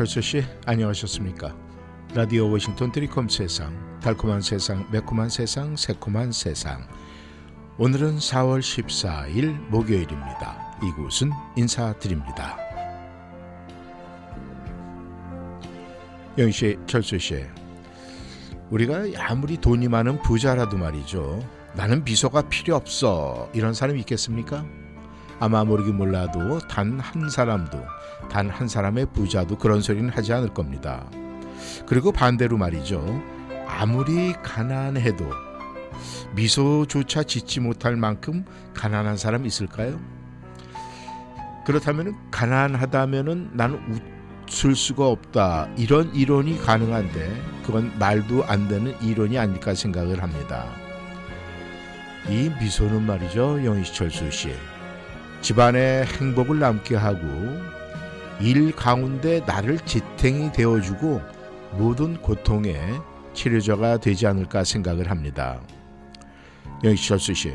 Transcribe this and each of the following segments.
철수 씨, 안녕하셨습니까? 라디오 워싱턴 드리콤 세상, 달콤한 세상, 매콤한 세상, 새콤한 세상. 오늘은 4월 14일 목요일입니다. 이곳은 인사드립니다. 영씨, 철수 씨, 우리가 아무리 돈이 많은 부자라도 말이죠. 나는 비서가 필요 없어. 이런 사람이 있겠습니까? 아마 모르긴 몰라도 단 한 사람도 단 한 사람의 부자도 그런 소리는 하지 않을 겁니다. 그리고 반대로 말이죠. 아무리 가난해도 미소조차 짓지 못할 만큼 가난한 사람 있을까요? 그렇다면 가난하다면은 나는 웃을 수가 없다 이런 이론이 가능한데 그건 말도 안 되는 이론이 아닐까 생각을 합니다. 이 미소는 말이죠 영희철수 씨 집안의 행복을 남게 하고 일 가운데 나를 지탱이 되어주고 모든 고통의 치료자가 되지 않을까 생각을 합니다. 영희철수 씨,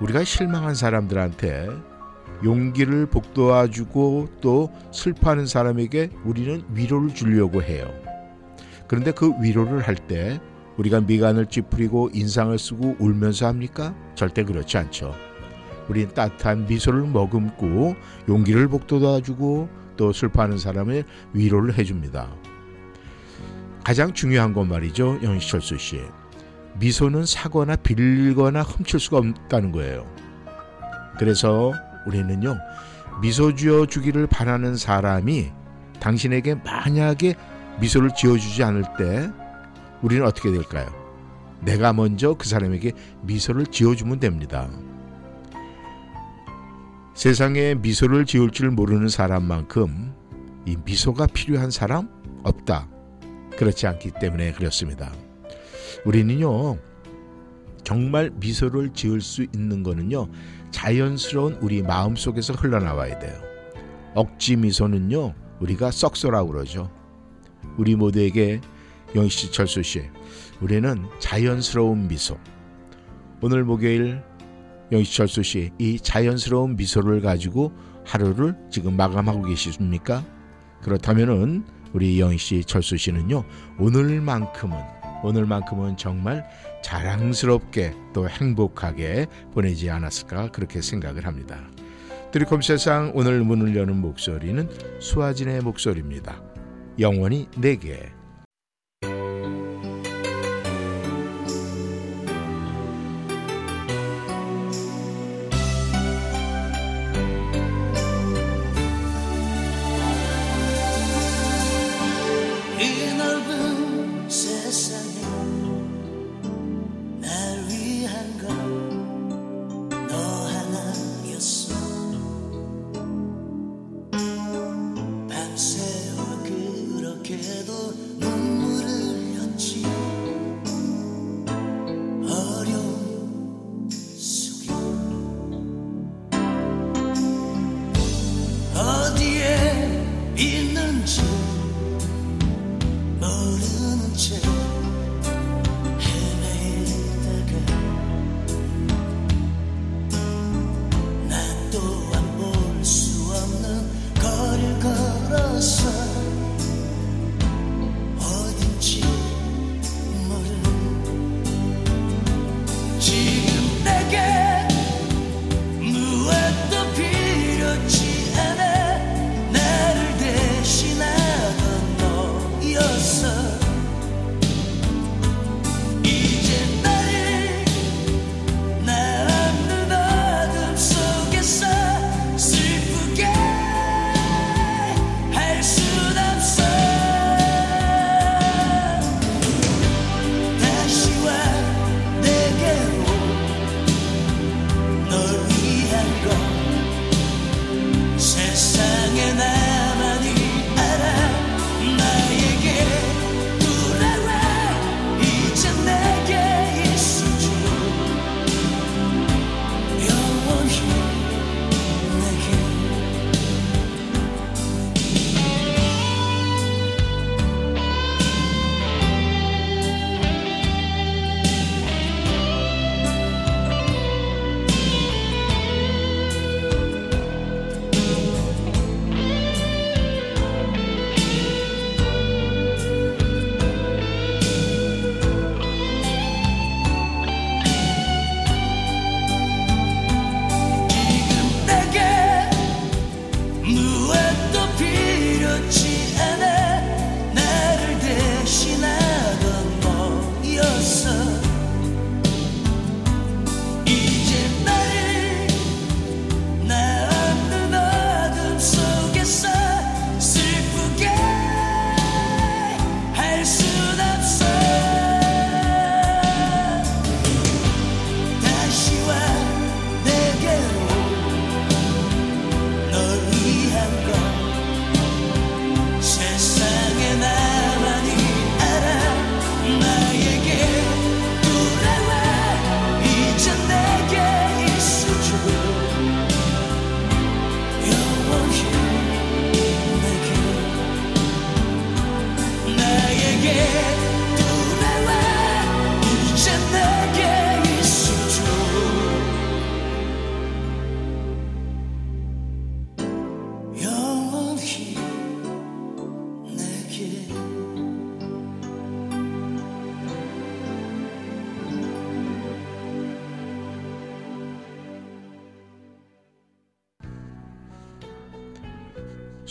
우리가 실망한 사람들한테 용기를 북돋아주고 또 슬퍼하는 사람에게 우리는 위로를 주려고 해요. 그런데 그 위로를 할 때 우리가 미간을 찌푸리고 인상을 쓰고 울면서 합니까? 절대 그렇지 않죠. 우리는 따뜻한 미소를 머금고 용기를 북돋아주고 또 슬퍼하는 사람의 위로를 해줍니다. 가장 중요한 건 말이죠, 영희철수 씨. 미소는 사거나 빌거나 훔칠 수가 없다는 거예요. 그래서 우리는요, 미소 지어 주기를 바라는 사람이 당신에게 만약에 미소를 지어 주지 않을 때 우리는 어떻게 될까요? 내가 먼저 그 사람에게 미소를 지어 주면 됩니다. 세상에 미소를 지을 줄 모르는 사람만큼 이 미소가 필요한 사람 없다. 그렇지 않기 때문에 그렇습니다. 우리는요, 정말 미소를 지을 수 있는 거는요, 자연스러운 우리 마음 속에서 흘러나와야 돼요. 억지 미소는요, 우리가 썩소라고 그러죠. 우리 모두에게 영희 씨, 철수 씨, 우리는 자연스러운 미소. 오늘 목요일 영희철수 씨, 이 자연스러운 미소를 가지고 하루를 지금 마감하고 계십니까? 그렇다면은 우리 영희 씨, 철수 씨는요, 오늘만큼은, 오늘만큼은 정말 자랑스럽게 또 행복하게 보내지 않았을까 그렇게 생각을 합니다. 드리콤 세상 오늘 문을 여는 목소리는 수아진의 목소리입니다. 영원히 내게.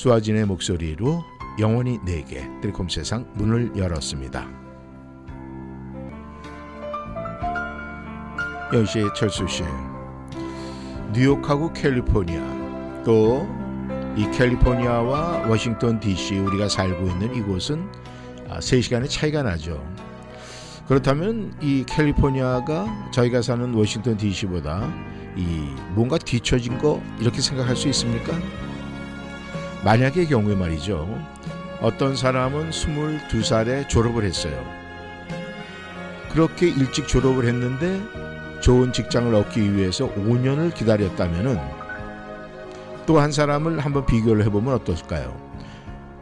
수아진의 목소리로 영원히 내게 뜰콤 세상 문을 열었습니다. 영시 철수 씨, 뉴욕하고 캘리포니아 또 이 캘리포니아와 워싱턴 DC 우리가 살고 있는 이곳은 3시간의 차이가 나죠. 그렇다면 이 캘리포니아가 저희가 사는 워싱턴 DC보다 이 뭔가 뒤처진 거 이렇게 생각할 수 있습니까? 만약의 경우에 말이죠. 어떤 사람은 22살에 졸업을 했어요. 그렇게 일찍 졸업을 했는데 좋은 직장을 얻기 위해서 5년을 기다렸다면은 또 한 사람을 한번 비교를 해보면 어떨까요?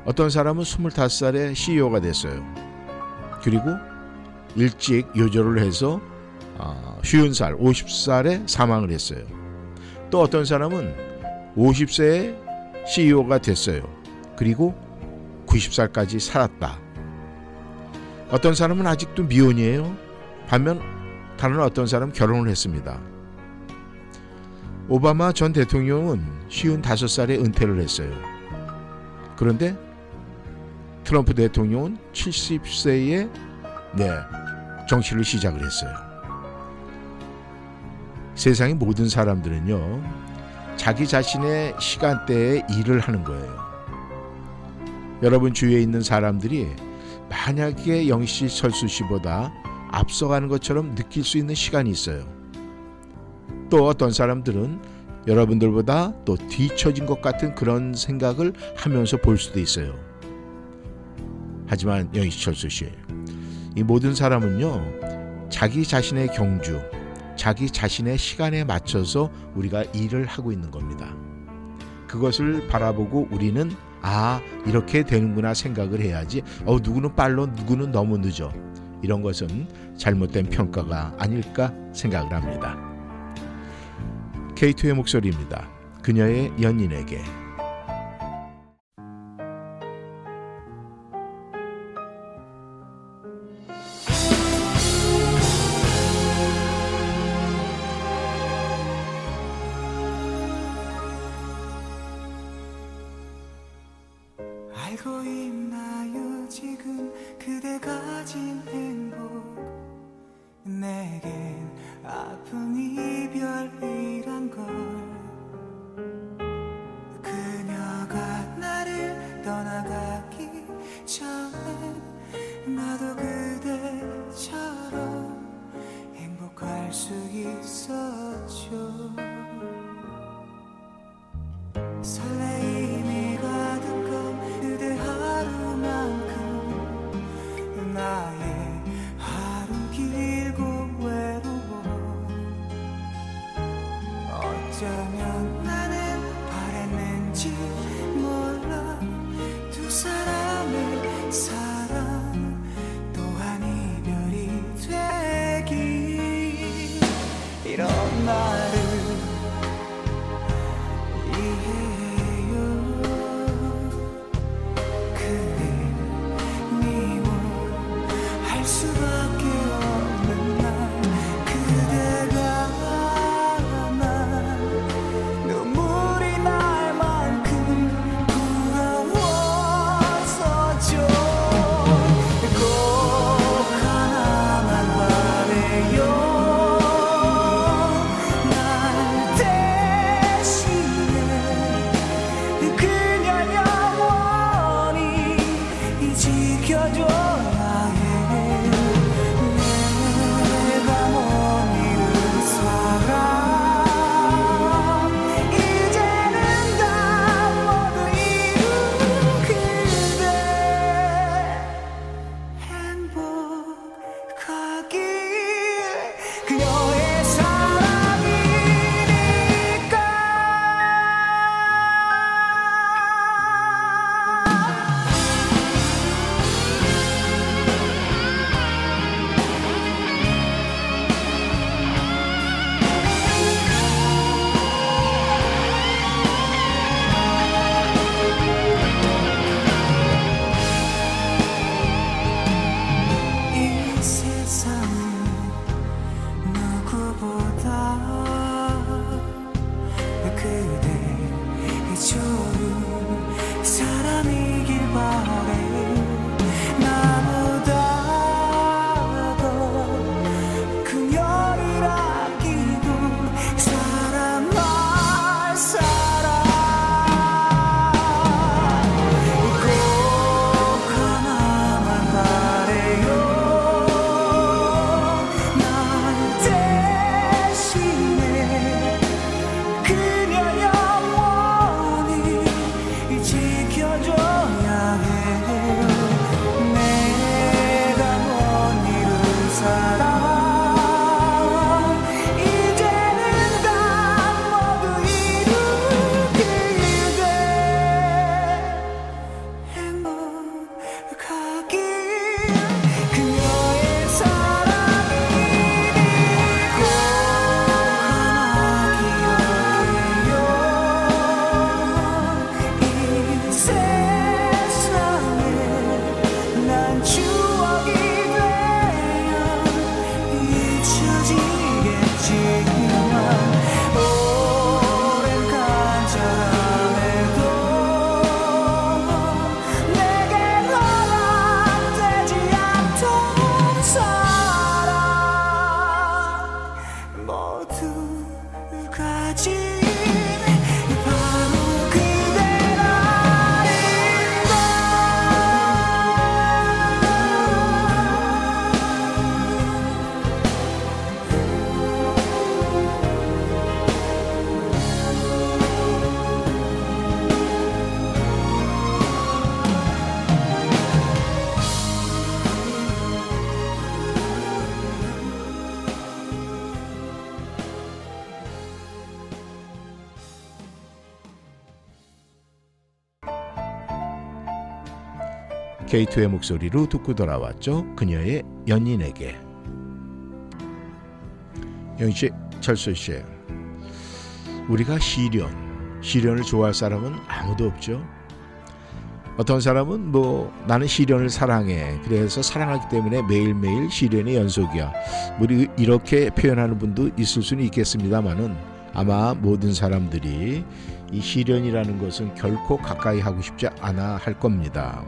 어떤 사람은 25살에 CEO가 됐어요. 그리고 일찍 요절을 해서 쉬운 살, 50살에 사망을 했어요. 또 어떤 사람은 50세에 CEO가 됐어요. 그리고 90살까지 살았다. 어떤 사람은 아직도 미혼이에요. 반면 다른 어떤 사람은 결혼을 했습니다. 오바마 전 대통령은 55살에 은퇴를 했어요. 그런데 트럼프 대통령은 70세에 네, 정치를 시작을 했어요. 세상의 모든 사람들은요, 자기 자신의 시간대에 일을 하는 거예요. 여러분 주위에 있는 사람들이 만약에 영시 철수 씨보다 앞서가는 것처럼 느낄 수 있는 시간이 있어요. 또 어떤 사람들은 여러분들보다 또 뒤처진 것 같은 그런 생각을 하면서 볼 수도 있어요. 하지만 영시 철수 씨, 이 모든 사람은요, 자기 자신의 경주, 자기 자신의 시간에 맞춰서 우리가 일을 하고 있는 겁니다. 그것을 바라보고 우리는 아, 이렇게 되는구나 생각을 해야지. 어, 누구는 빨로, 누구는 너무 늦어. 이런 것은 잘못된 평가가 아닐까 생각을 합니다. 케이트의 목소리입니다. 그녀의 연인에게. K2의 목소리로 듣고 돌아왔죠. 그녀의 연인에게. 영씨, 철수 씨. 우리가 시련, 시련을 좋아할 사람은 아무도 없죠. 어떤 사람은 뭐 나는 시련을 사랑해. 그래서 사랑하기 때문에 매일매일 시련의 연속이야. 우리 이렇게 표현하는 분도 있을 수는 있겠습니다만은 아마 모든 사람들이 이 시련이라는 것은 결코 가까이 하고 싶지 않아 할 겁니다.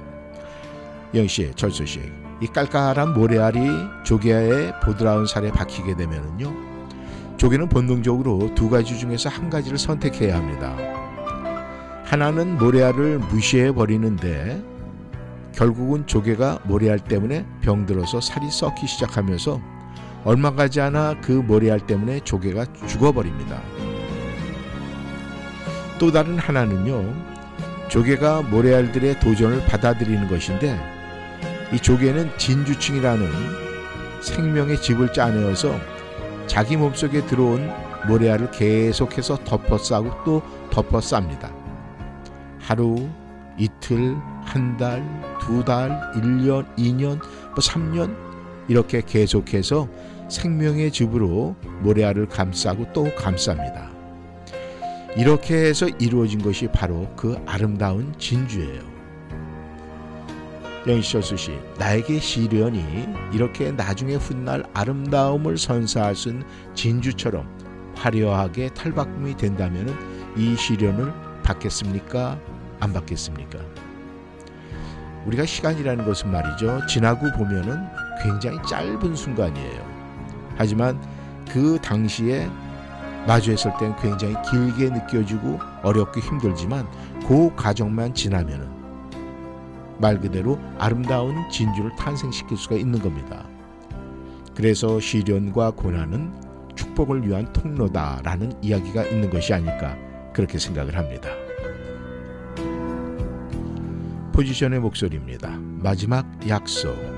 영씨, 철수 씨, 이 깔깔한 모래알이 조개의 보드라운 살에 박히게 되면은요, 조개는 본능적으로 두 가지 중에서 한 가지를 선택해야 합니다. 하나는 모래알을 무시해 버리는데 결국은 조개가 모래알 때문에 병들어서 살이 썩기 시작하면서 얼마 가지 않아 그 모래알 때문에 조개가 죽어버립니다. 또 다른 하나는요, 조개가 모래알들의 도전을 받아들이는 것인데 이 조개는 진주층이라는 생명의 집을 짜내어서 자기 몸속에 들어온 모래알을 계속해서 덮어 싸고 또 덮어 쌉니다. 하루, 이틀, 한 달, 두 달, 1년, 2년, 뭐 3년 이렇게 계속해서 생명의 집으로 모래알을 감싸고 또 감쌉니다. 이렇게 해서 이루어진 것이 바로 그 아름다운 진주예요. 영시철수 씨, 나에게 시련이 이렇게 나중에 훗날 아름다움을 있는 진주처럼 화려하게 탈바꿈이 된다면 이 시련을 받겠습니까? 안 받겠습니까? 우리가 시간이라는 것은 말이죠. 지나고 보면은 굉장히 짧은 순간이에요. 하지만 그 당시에 마주했을 땐 굉장히 길게 느껴지고 어렵고 힘들지만 그 과정만 지나면은 말 그대로 아름다운 진주를 탄생시킬 수가 있는 겁니다. 그래서 시련과 고난은 축복을 위한 통로다라는 이야기가 있는 것이 아닐까 그렇게 생각을 합니다. 포지션의 목소리입니다. 마지막 약속.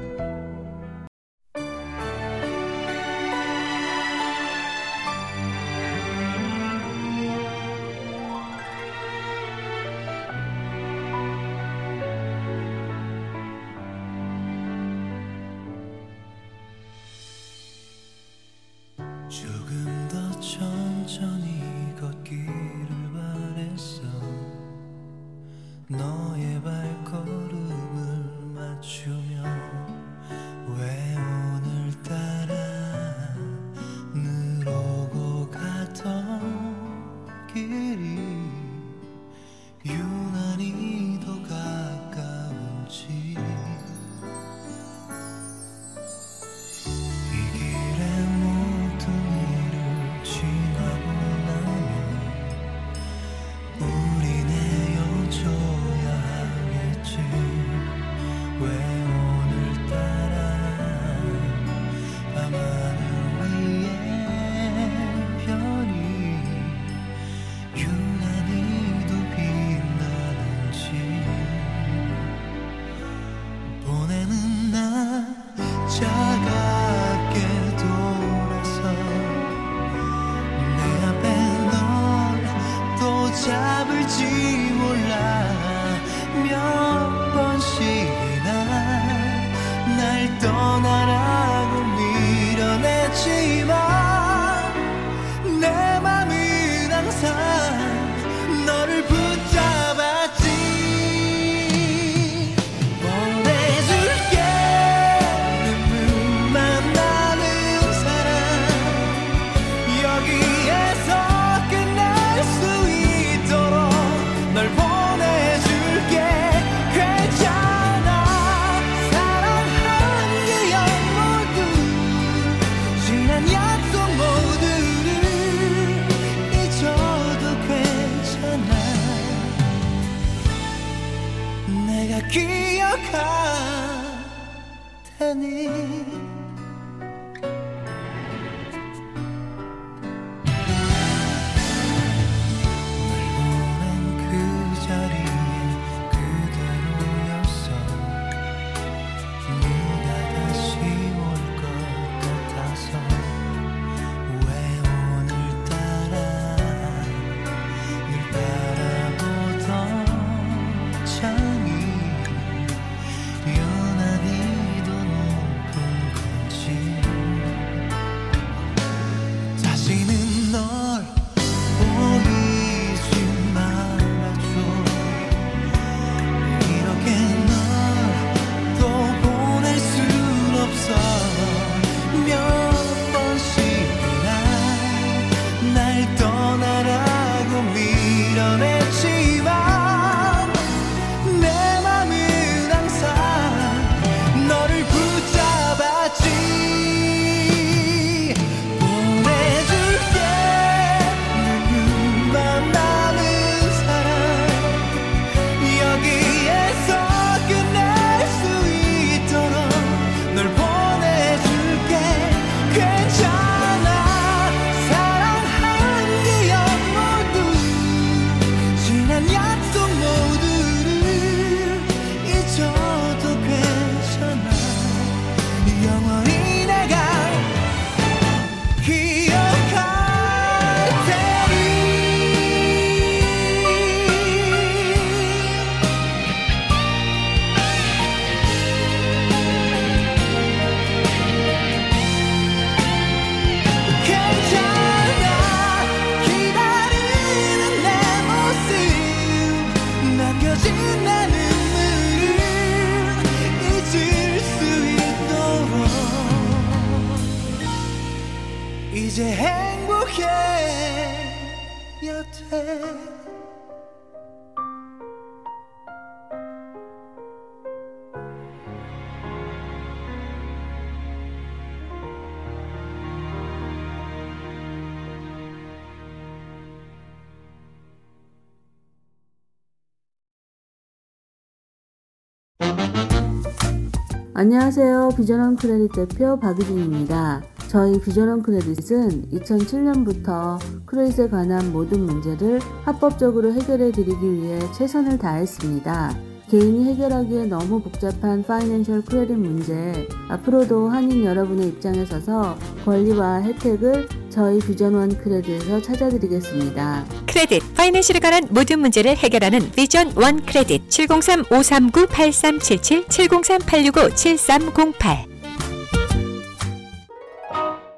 안녕하세요. 비전원 크레딧 대표 박유진입니다. 저희 비전원 크레딧은 2007년부터 credit에 관한 모든 문제를 합법적으로 해결해 드리기 위해 최선을 다했습니다. 개인이 해결하기에 너무 복잡한 financial credit 문제, 앞으로도 한인 여러분의 입장에 서서 권리와 혜택을 저희 비전원 크레딧에서 찾아드리겠습니다. credit, financial에 관한 모든 문제를 해결하는 비전 원 크레딧 703-539-8377, 703-865-7308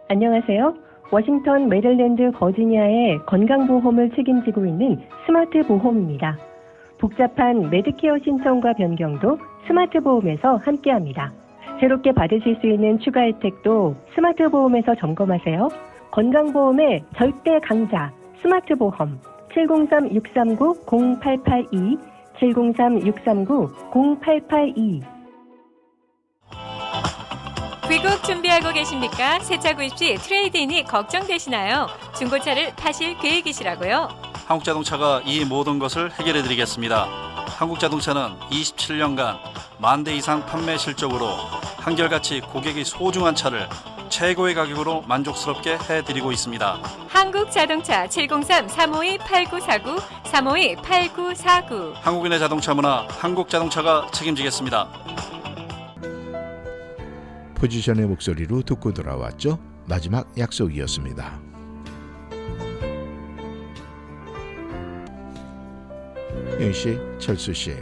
안녕하세요. 워싱턴, 메릴랜드, 버지니아의 건강보험을 책임지고 있는 스마트 보험입니다. 복잡한 메드케어 신청과 변경도 스마트 보험에서 함께합니다. 새롭게 받으실 수 있는 추가 혜택도 스마트 보험에서 점검하세요. 건강보험의 절대 강자 스마트 보험 703-639-0882 703-639-0882 귀국 준비하고 계십니까? 새차 구입 시 트레이드인이 걱정되시나요? 중고차를 파실 계획이시라고요? 한국자동차가 이 모든 것을 해결해 드리겠습니다. 한국자동차는 27년간 만 대 이상 판매 실적으로 한결같이 고객이 소중한 차를 최고의 가격으로 만족스럽게 해드리고 있습니다. 한국 자동차 703-352-8949, 352-8949. 한국인의 자동차 문화, 한국자동차가 책임지겠습니다. 포지션의 목소리로 듣고 돌아왔죠. 마지막 약속이었습니다. 영희 씨, 철수 씨,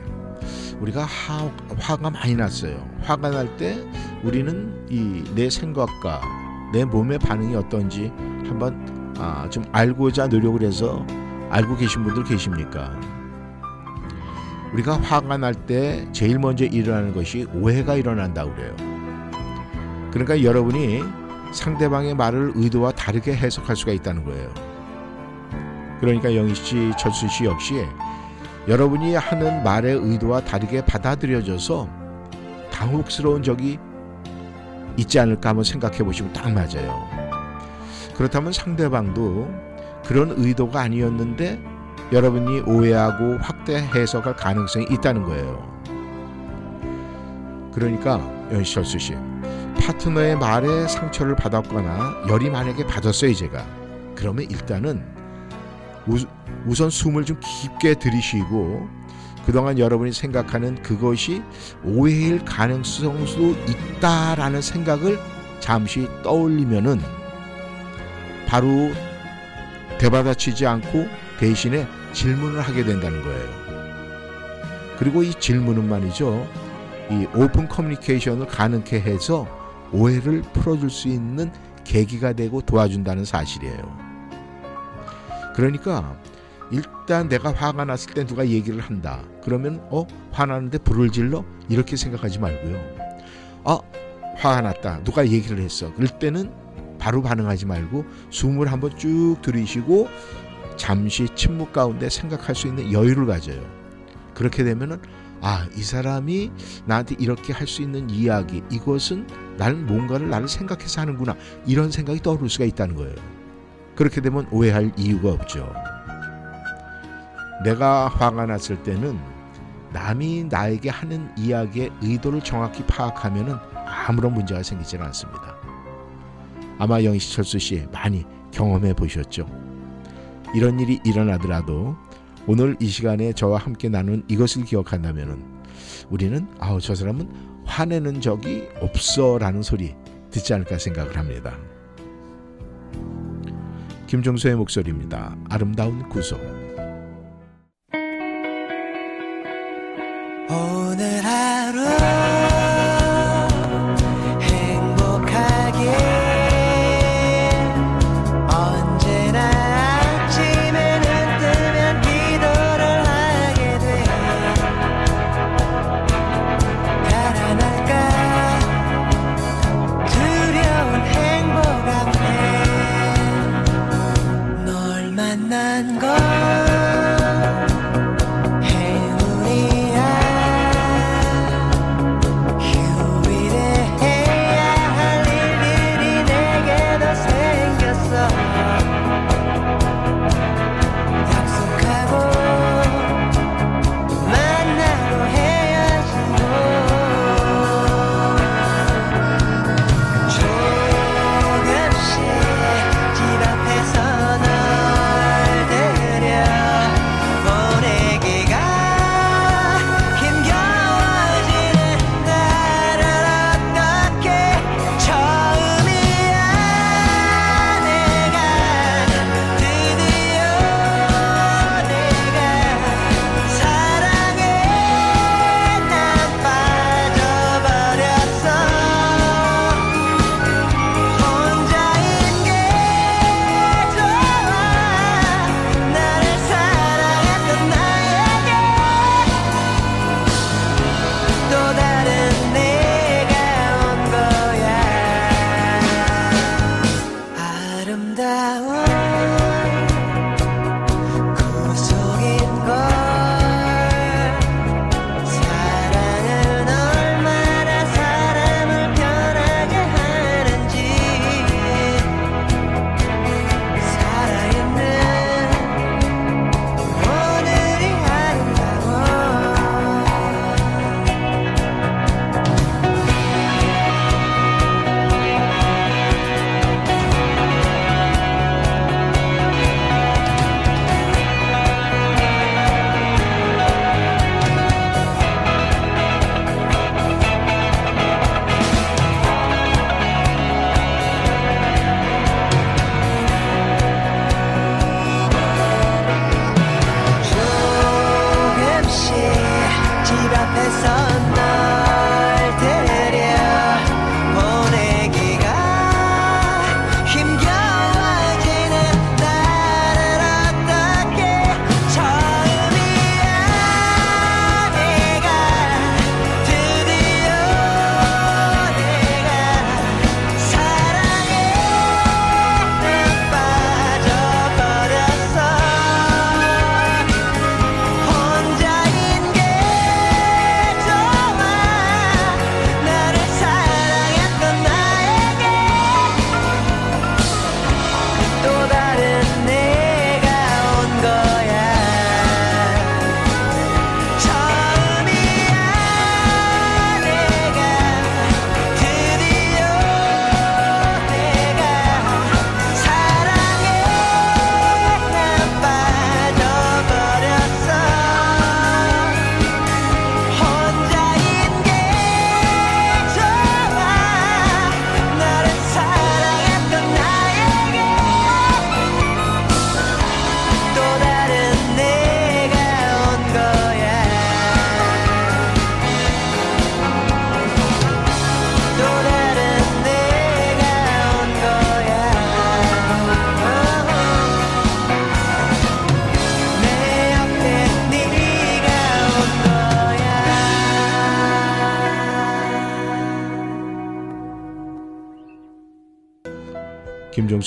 우리가 화, 화가 많이 났어요. 화가 날 때 우리는 이 내 생각과 내 몸의 반응이 어떤지 한번 아, 좀 알고자 노력을 해서 알고 계신 분들 계십니까? 우리가 화가 날 때 제일 먼저 일어나는 것이 오해가 일어난다고 그래요. 그러니까 여러분이 상대방의 말을 의도와 다르게 해석할 수가 있다는 거예요. 그러니까 영희 씨, 철수 씨 역시 여러분이 하는 말의 의도와 다르게 받아들여져서 당혹스러운 적이 있지 않을까 한번 생각해 보시면 딱 맞아요. 그렇다면 상대방도 그런 의도가 아니었는데 여러분이 오해하고 확대 해석할 가능성이 있다는 거예요. 그러니까 연시철수 씨, 파트너의 말에 상처를 받았거나 열이 만약에 받았어요 제가. 그러면 일단은 우, 우선 숨을 좀 깊게 들이쉬고 그동안 여러분이 생각하는 그것이 오해일 가능성도 있다라는 생각을 잠시 떠올리면은 바로 되받아치지 않고 대신에 질문을 하게 된다는 거예요. 그리고 이 질문은 말이죠. 이 오픈 커뮤니케이션을 가능케 해서 오해를 풀어줄 수 있는 계기가 되고 도와준다는 사실이에요. 그러니까 일단 내가 화가 났을 때 누가 얘기를 한다. 그러면 어 화나는데 불을 질러 이렇게 생각하지 말고요. 아 화가 났다. 누가 얘기를 했어. 그럴 때는 바로 반응하지 말고 숨을 한번 쭉 들이쉬고 잠시 침묵 가운데 생각할 수 있는 여유를 가져요. 그렇게 되면은 아, 이 사람이 나한테 이렇게 할 수 있는 이야기, 이것은 나는 뭔가를 나를 생각해서 하는구나. 이런 생각이 떠오를 수가 있다는 거예요. 그렇게 되면 오해할 이유가 없죠. 내가 화가 났을 때는 남이 나에게 하는 이야기의 의도를 정확히 파악하면 아무런 문제가 생기지 않습니다. 아마 영희철수 씨 많이 경험해 보셨죠. 이런 일이 일어나더라도 오늘 이 시간에 저와 함께 나눈 이것을 기억한다면 우리는 아우 저 사람은 화내는 적이 없어라는 소리 듣지 않을까 생각을 합니다. 김종서의 목소리입니다. 아름다운 구속. 오늘 하루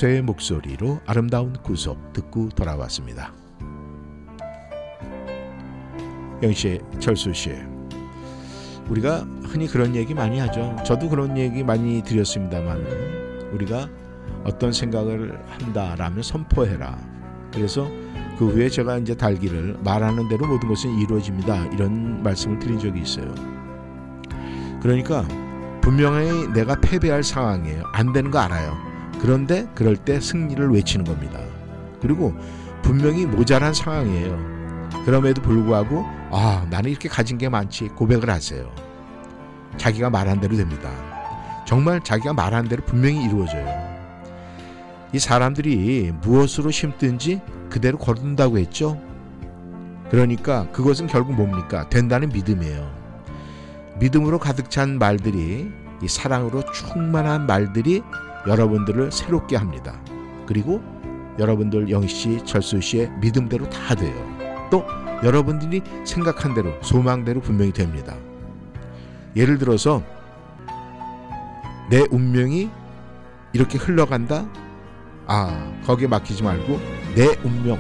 모세의 목소리로 아름다운 구속 듣고 돌아왔습니다. 영씨, 철수 씨, 우리가 흔히 그런 얘기 많이 하죠. 저도 그런 얘기 많이 드렸습니다만, 우리가 어떤 생각을 한다라면 선포해라. 그래서 그 후에 제가 이제 달기를 말하는 대로 모든 것은 이루어집니다. 이런 말씀을 드린 적이 있어요. 그러니까 분명히 내가 패배할 상황이에요. 안 되는 거 알아요. 그런데 그럴 때 승리를 외치는 겁니다. 그리고 분명히 모자란 상황이에요. 그럼에도 불구하고 아 나는 이렇게 가진 게 많지 고백을 하세요. 자기가 말한 대로 됩니다. 정말 자기가 말한 대로 분명히 이루어져요. 이 사람들이 무엇으로 심든지 그대로 거둔다고 했죠. 그러니까 그것은 결국 뭡니까? 된다는 믿음이에요. 믿음으로 가득 찬 말들이 이 사랑으로 충만한 말들이 여러분들을 새롭게 합니다. 그리고 여러분들 영희 씨, 철수 씨의 믿음대로 다 돼요. 또 여러분들이 생각한 대로 소망대로 분명히 됩니다. 예를 들어서 내 운명이 이렇게 흘러간다. 아, 거기에 맡기지 말고 내 운명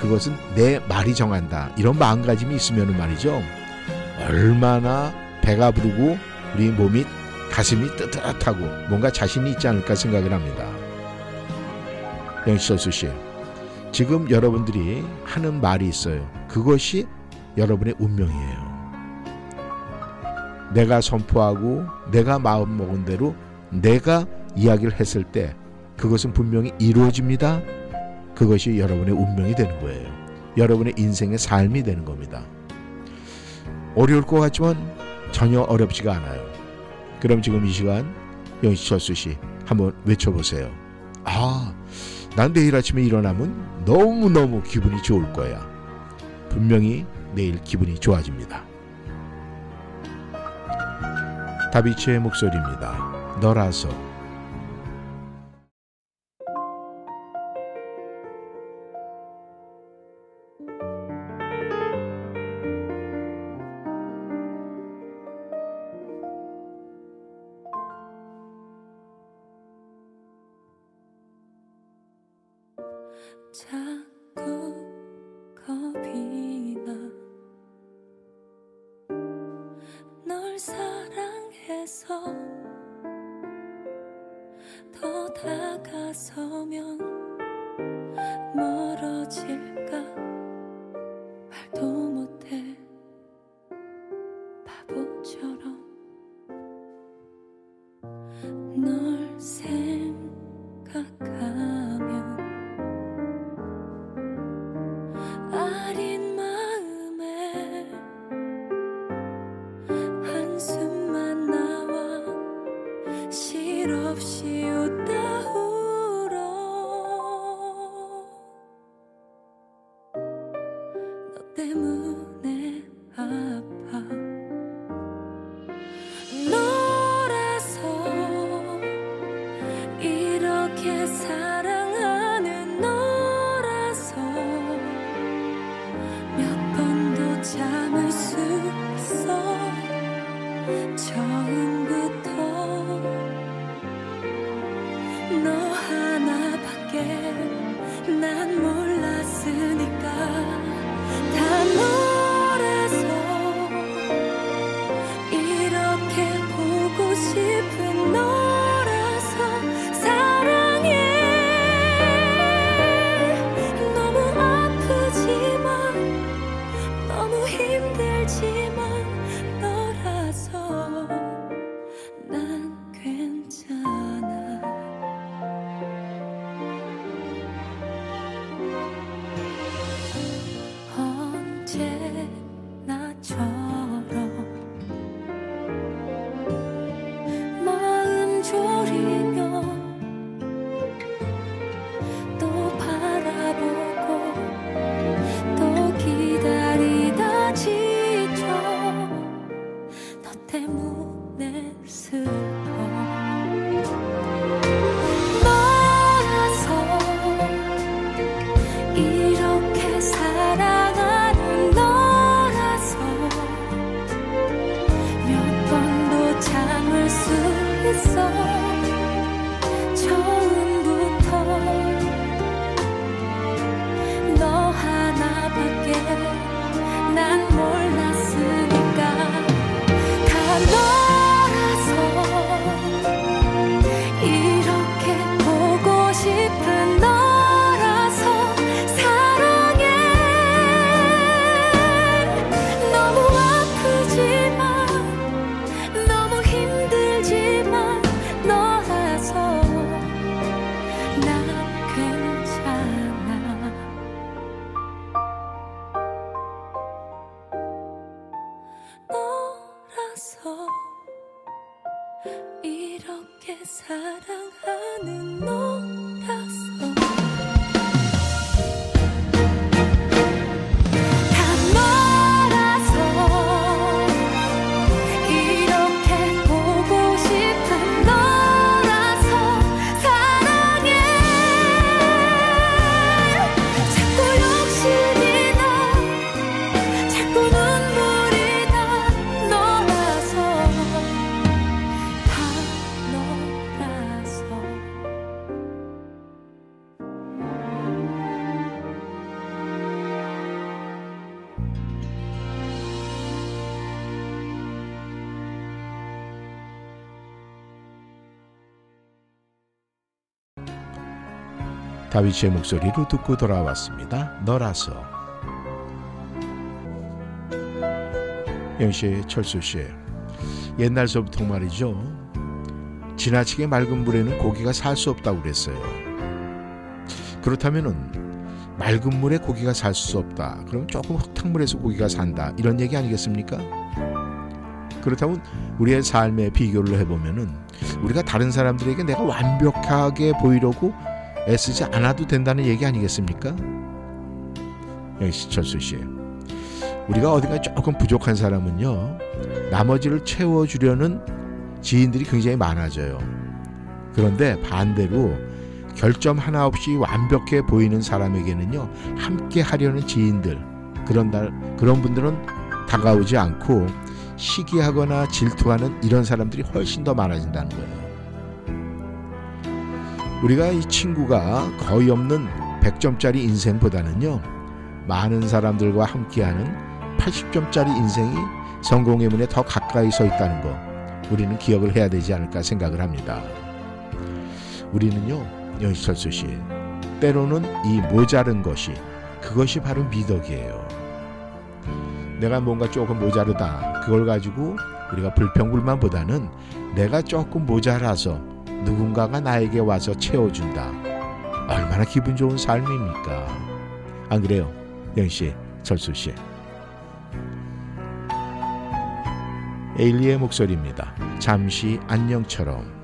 그것은 내 말이 정한다. 이런 마음가짐이 있으면 말이죠. 얼마나 배가 부르고 우리 몸이 가슴이 뜨뜻하고 뭔가 자신이 있지 않을까 생각을 합니다. 영시철수 씨, 지금 여러분들이 하는 말이 있어요. 그것이 여러분의 운명이에요. 내가 선포하고 내가 마음 먹은 대로 내가 이야기를 했을 때 그것은 분명히 이루어집니다. 그것이 여러분의 운명이 되는 거예요. 여러분의 인생의 삶이 되는 겁니다. 어려울 것 같지만 전혀 어렵지가 않아요. 그럼 지금 이 시간 영시철수 씨 한번 외쳐보세요. 아, 난 내일 아침에 일어나면 너무너무 기분이 좋을 거야. 분명히 내일 기분이 좋아집니다. 다비치의 목소리입니다. 너라서 참을 수 있어. 처음 다비치의 목소리로 듣고 돌아왔습니다. 너라서 영씨, 철수 씨, 옛날서부터 말이죠. 지나치게 맑은 물에는 고기가 살 수 없다고 그랬어요. 그렇다면은 맑은 물에 고기가 살 수 없다. 그럼 조금 흙탕물에서 고기가 산다. 이런 얘기 아니겠습니까? 그렇다면 우리의 삶에 비교를 해보면은 우리가 다른 사람들에게 내가 완벽하게 보이려고 애쓰지 않아도 된다는 얘기 아니겠습니까? 여기 철수 씨, 우리가 어딘가 조금 부족한 사람은요, 나머지를 채워주려는 지인들이 굉장히 많아져요. 그런데 반대로 결점 하나 없이 완벽해 보이는 사람에게는요, 함께 하려는 지인들 그런 날 그런 분들은 다가오지 않고 시기하거나 질투하는 이런 사람들이 훨씬 더 많아진다는 거예요. 우리가 이 친구가 거의 없는 100점짜리 인생보다는요. 많은 사람들과 함께하는 80점짜리 인생이 성공의 문에 더 가까이 서 있다는 거 우리는 기억을 해야 되지 않을까 생각을 합니다. 우리는요. 영희철수 씨 때로는 이 모자른 것이 그것이 바로 미덕이에요. 내가 뭔가 조금 모자르다 그걸 가지고 우리가 불평불만보다는 내가 조금 모자라서 누군가가 나에게 와서 채워준다. 얼마나 기분 좋은 삶입니까? 안 그래요? 영씨, 철수 씨. 에일리의 목소리입니다. 잠시 안녕처럼.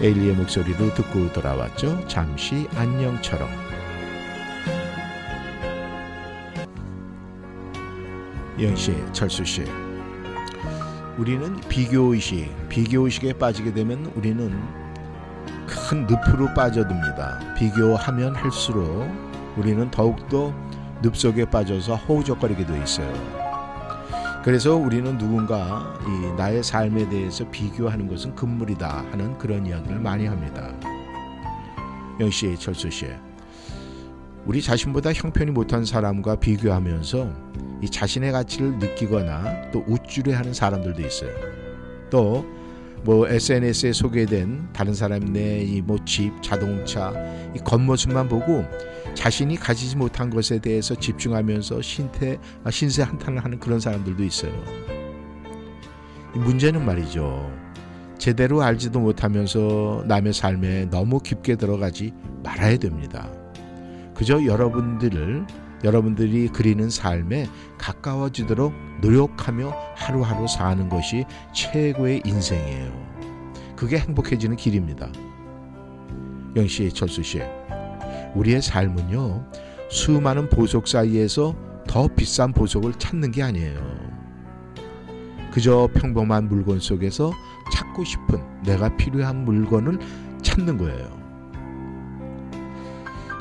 에일리의 목소리로 듣고 돌아왔죠. 잠시 안녕처럼. 이영 씨, 철수 씨. 우리는 비교 의식, 비교 의식에 빠지게 되면 우리는 큰 늪으로 빠져듭니다. 비교하면 할수록 우리는 더욱더 늪 속에 빠져서 허우적거리게 돼 있어요. 그래서 우리는 누군가 이 나의 삶에 대해서 비교하는 것은 금물이다 하는 그런 이야기를 많이 합니다. 영씨, 철수 씨, 우리 자신보다 형편이 못한 사람과 비교하면서 이 자신의 가치를 느끼거나 또 우쭐해하는 사람들도 있어요. 또 뭐 SNS에 소개된 다른 사람의 이뭐 집, 자동차, 이 겉모습만 보고 자신이 가지지 못한 것에 대해서 집중하면서 신태, 아, 신세 한탄을 하는 그런 사람들도 있어요. 이 문제는 말이죠. 제대로 알지도 못하면서 남의 삶에 너무 깊게 들어가지 말아야 됩니다. 그저 여러분들을 여러분들이 그리는 삶에 가까워지도록 노력하며 하루하루 사는 것이 최고의 인생이에요. 그게 행복해지는 길입니다. 영씨, 철수 씨, 우리의 삶은요 수많은 보석 사이에서 더 비싼 보석을 찾는 게 아니에요. 그저 평범한 물건 속에서 찾고 싶은 내가 필요한 물건을 찾는 거예요.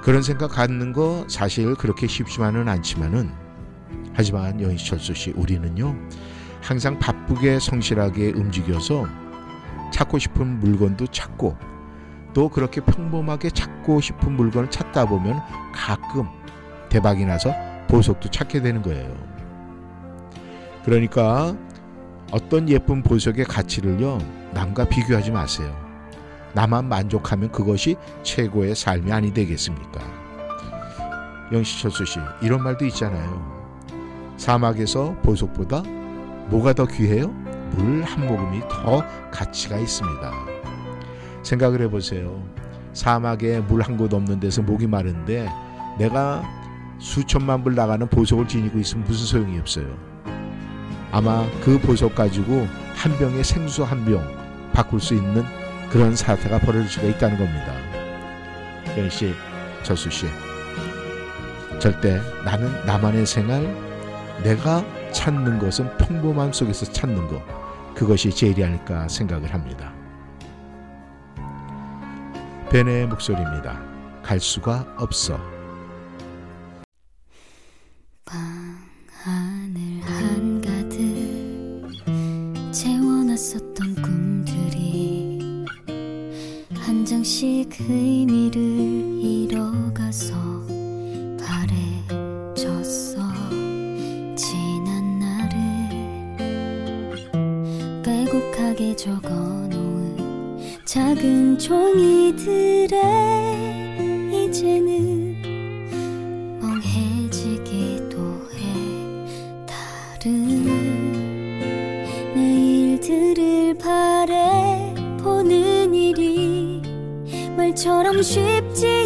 그런 생각 갖는 거 사실 그렇게 쉽지만은 않지만은 하지만 영희철수 씨 우리는요 항상 바쁘게 성실하게 움직여서 찾고 싶은 물건도 찾고 또 그렇게 평범하게 찾고 싶은 물건을 찾다 보면 가끔 대박이 나서 보석도 찾게 되는 거예요. 그러니까 어떤 예쁜 보석의 가치를요 남과 비교하지 마세요. 나만 만족하면 그것이 최고의 삶이 아니 되겠습니까? 영시철수 씨 이런 말도 있잖아요. 사막에서 보석보다 뭐가 더 귀해요? 물 한 모금이 더 가치가 있습니다. 생각을 해보세요. 사막에 물 한 곳 없는 데서 목이 마른데 내가 수천만 불 나가는 보석을 지니고 있으면 무슨 소용이 없어요. 아마 그 보석 가지고 한 병의 생수 한 병 바꿀 수 있는 그런 사태가 벌어질 수가 있다는 겁니다. 영 씨, 철수 씨, 절대 나는 나만의 생활, 내가 찾는 것은 평범함 속에서 찾는 것, 그것이 제일이 아닐까 생각을 합니다. 벤의 목소리입니다. 갈 수가 없어. 한 장씩 의미를 잃어가서 바래졌어 지난 날을 빼곡하게 적어놓은 작은 종이들에 이제는 멍해지기 쉽지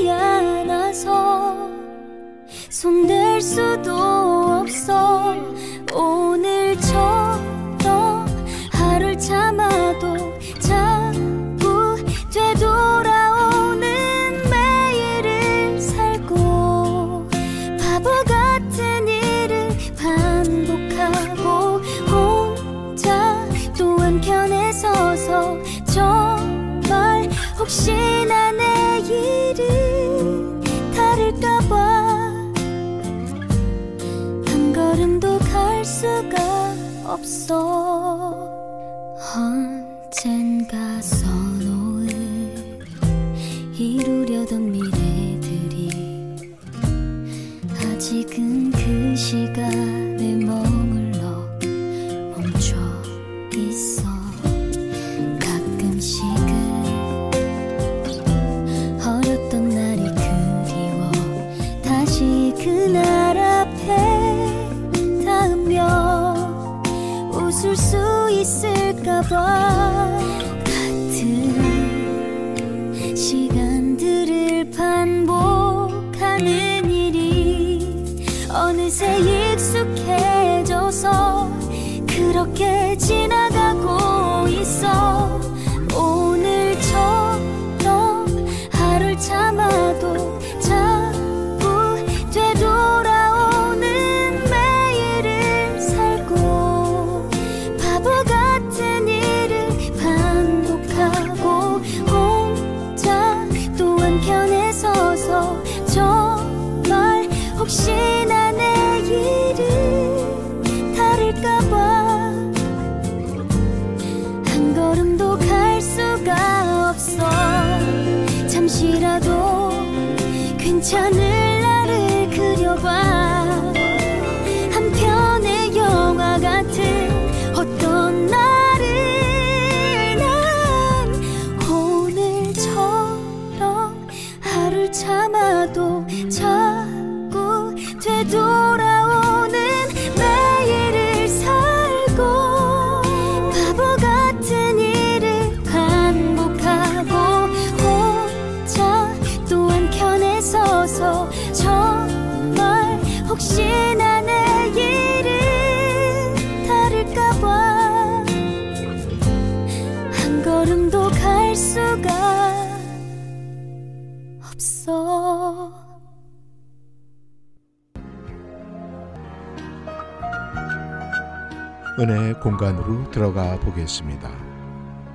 공간으로 들어가 보겠습니다.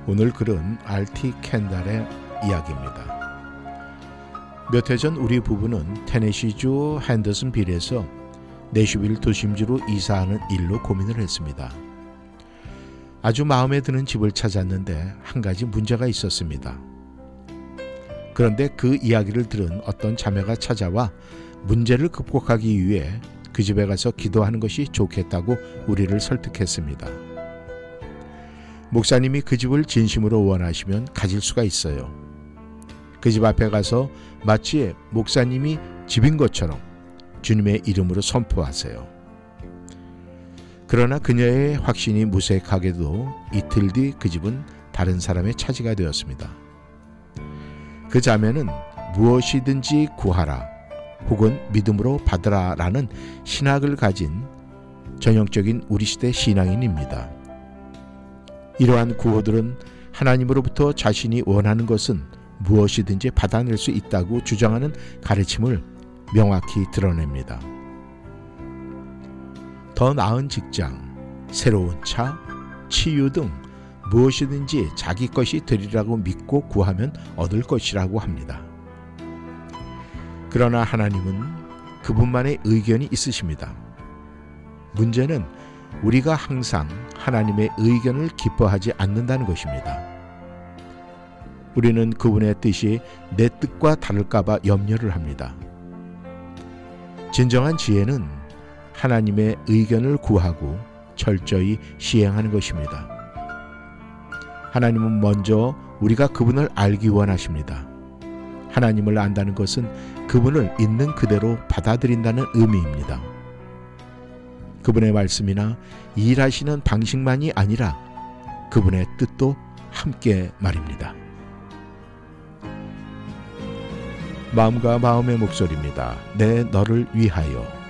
오늘 글은 알티 캔달의 이야기입니다. 몇 해 전 우리 부부는 테네시주 핸더슨 빌에서 내슈빌 도심지로 이사하는 일로 고민을 했습니다. 아주 마음에 드는 집을 찾았는데 한 가지 문제가 있었습니다. 그런데 그 이야기를 들은 어떤 자매가 찾아와 문제를 극복하기 위해 그 집에 가서 기도하는 것이 좋겠다고 우리를 설득했습니다. 목사님이 그 집을 진심으로 원하시면 가질 수가 있어요. 그 집 앞에 가서 마치 목사님이 집인 것처럼 주님의 이름으로 선포하세요. 그러나 그녀의 확신이 무색하게도 이틀 뒤 그 집은 다른 사람의 차지가 되었습니다. 그 자매는 무엇이든지 구하라 혹은 믿음으로 받으라 라는 신학을 가진 전형적인 우리 시대 신앙인입니다. 이러한 구호들은 하나님으로부터 자신이 원하는 것은 무엇이든지 받아낼 수 있다고 주장하는 가르침을 명확히 드러냅니다. 더 나은 직장, 새로운 차, 치유 등 무엇이든지 자기 것이 되리라고 믿고 구하면 얻을 것이라고 합니다. 그러나 하나님은 그분만의 의견이 있으십니다. 문제는 우리가 항상 하나님의 의견을 기뻐하지 않는다는 것입니다. 우리는 그분의 뜻이 내 뜻과 다를까봐 염려를 합니다. 진정한 지혜는 하나님의 의견을 구하고 철저히 시행하는 것입니다. 하나님은 먼저 우리가 그분을 알기 원하십니다. 하나님을 안다는 것은 그분을 있는 그대로 받아들인다는 의미입니다. 그분의 말씀이나 일하시는 방식만이 아니라 그분의 뜻도 함께 말입니다. 마음과 마음의 목소리입니다. 내 너를 위하여.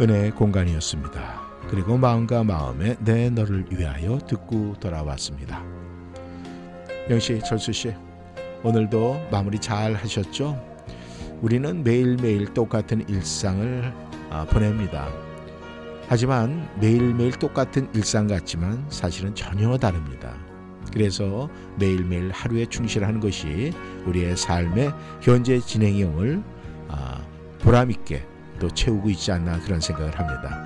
은혜의 공간이었습니다. 그리고 마음과 마음에 내 너를 위하여 듣고 돌아왔습니다. 영씨, 철수 씨, 오늘도 마무리 잘 하셨죠? 우리는 매일매일 똑같은 일상을 아, 보냅니다. 하지만 매일매일 똑같은 일상 같지만 사실은 전혀 다릅니다. 그래서 매일매일 하루에 충실하는 것이 우리의 삶의 현재 진행형을 아, 보람있게 또 채우고 있지 않나 그런 생각을 합니다.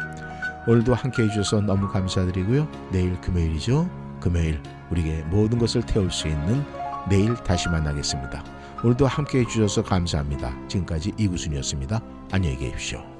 오늘도 함께 해주셔서 너무 감사드리고요. 내일 금요일이죠. 금요일 우리에게 모든 것을 태울 수 있는 내일 다시 만나겠습니다. 오늘도 함께 해주셔서 감사합니다. 지금까지 이구순이었습니다. 안녕히 계십시오.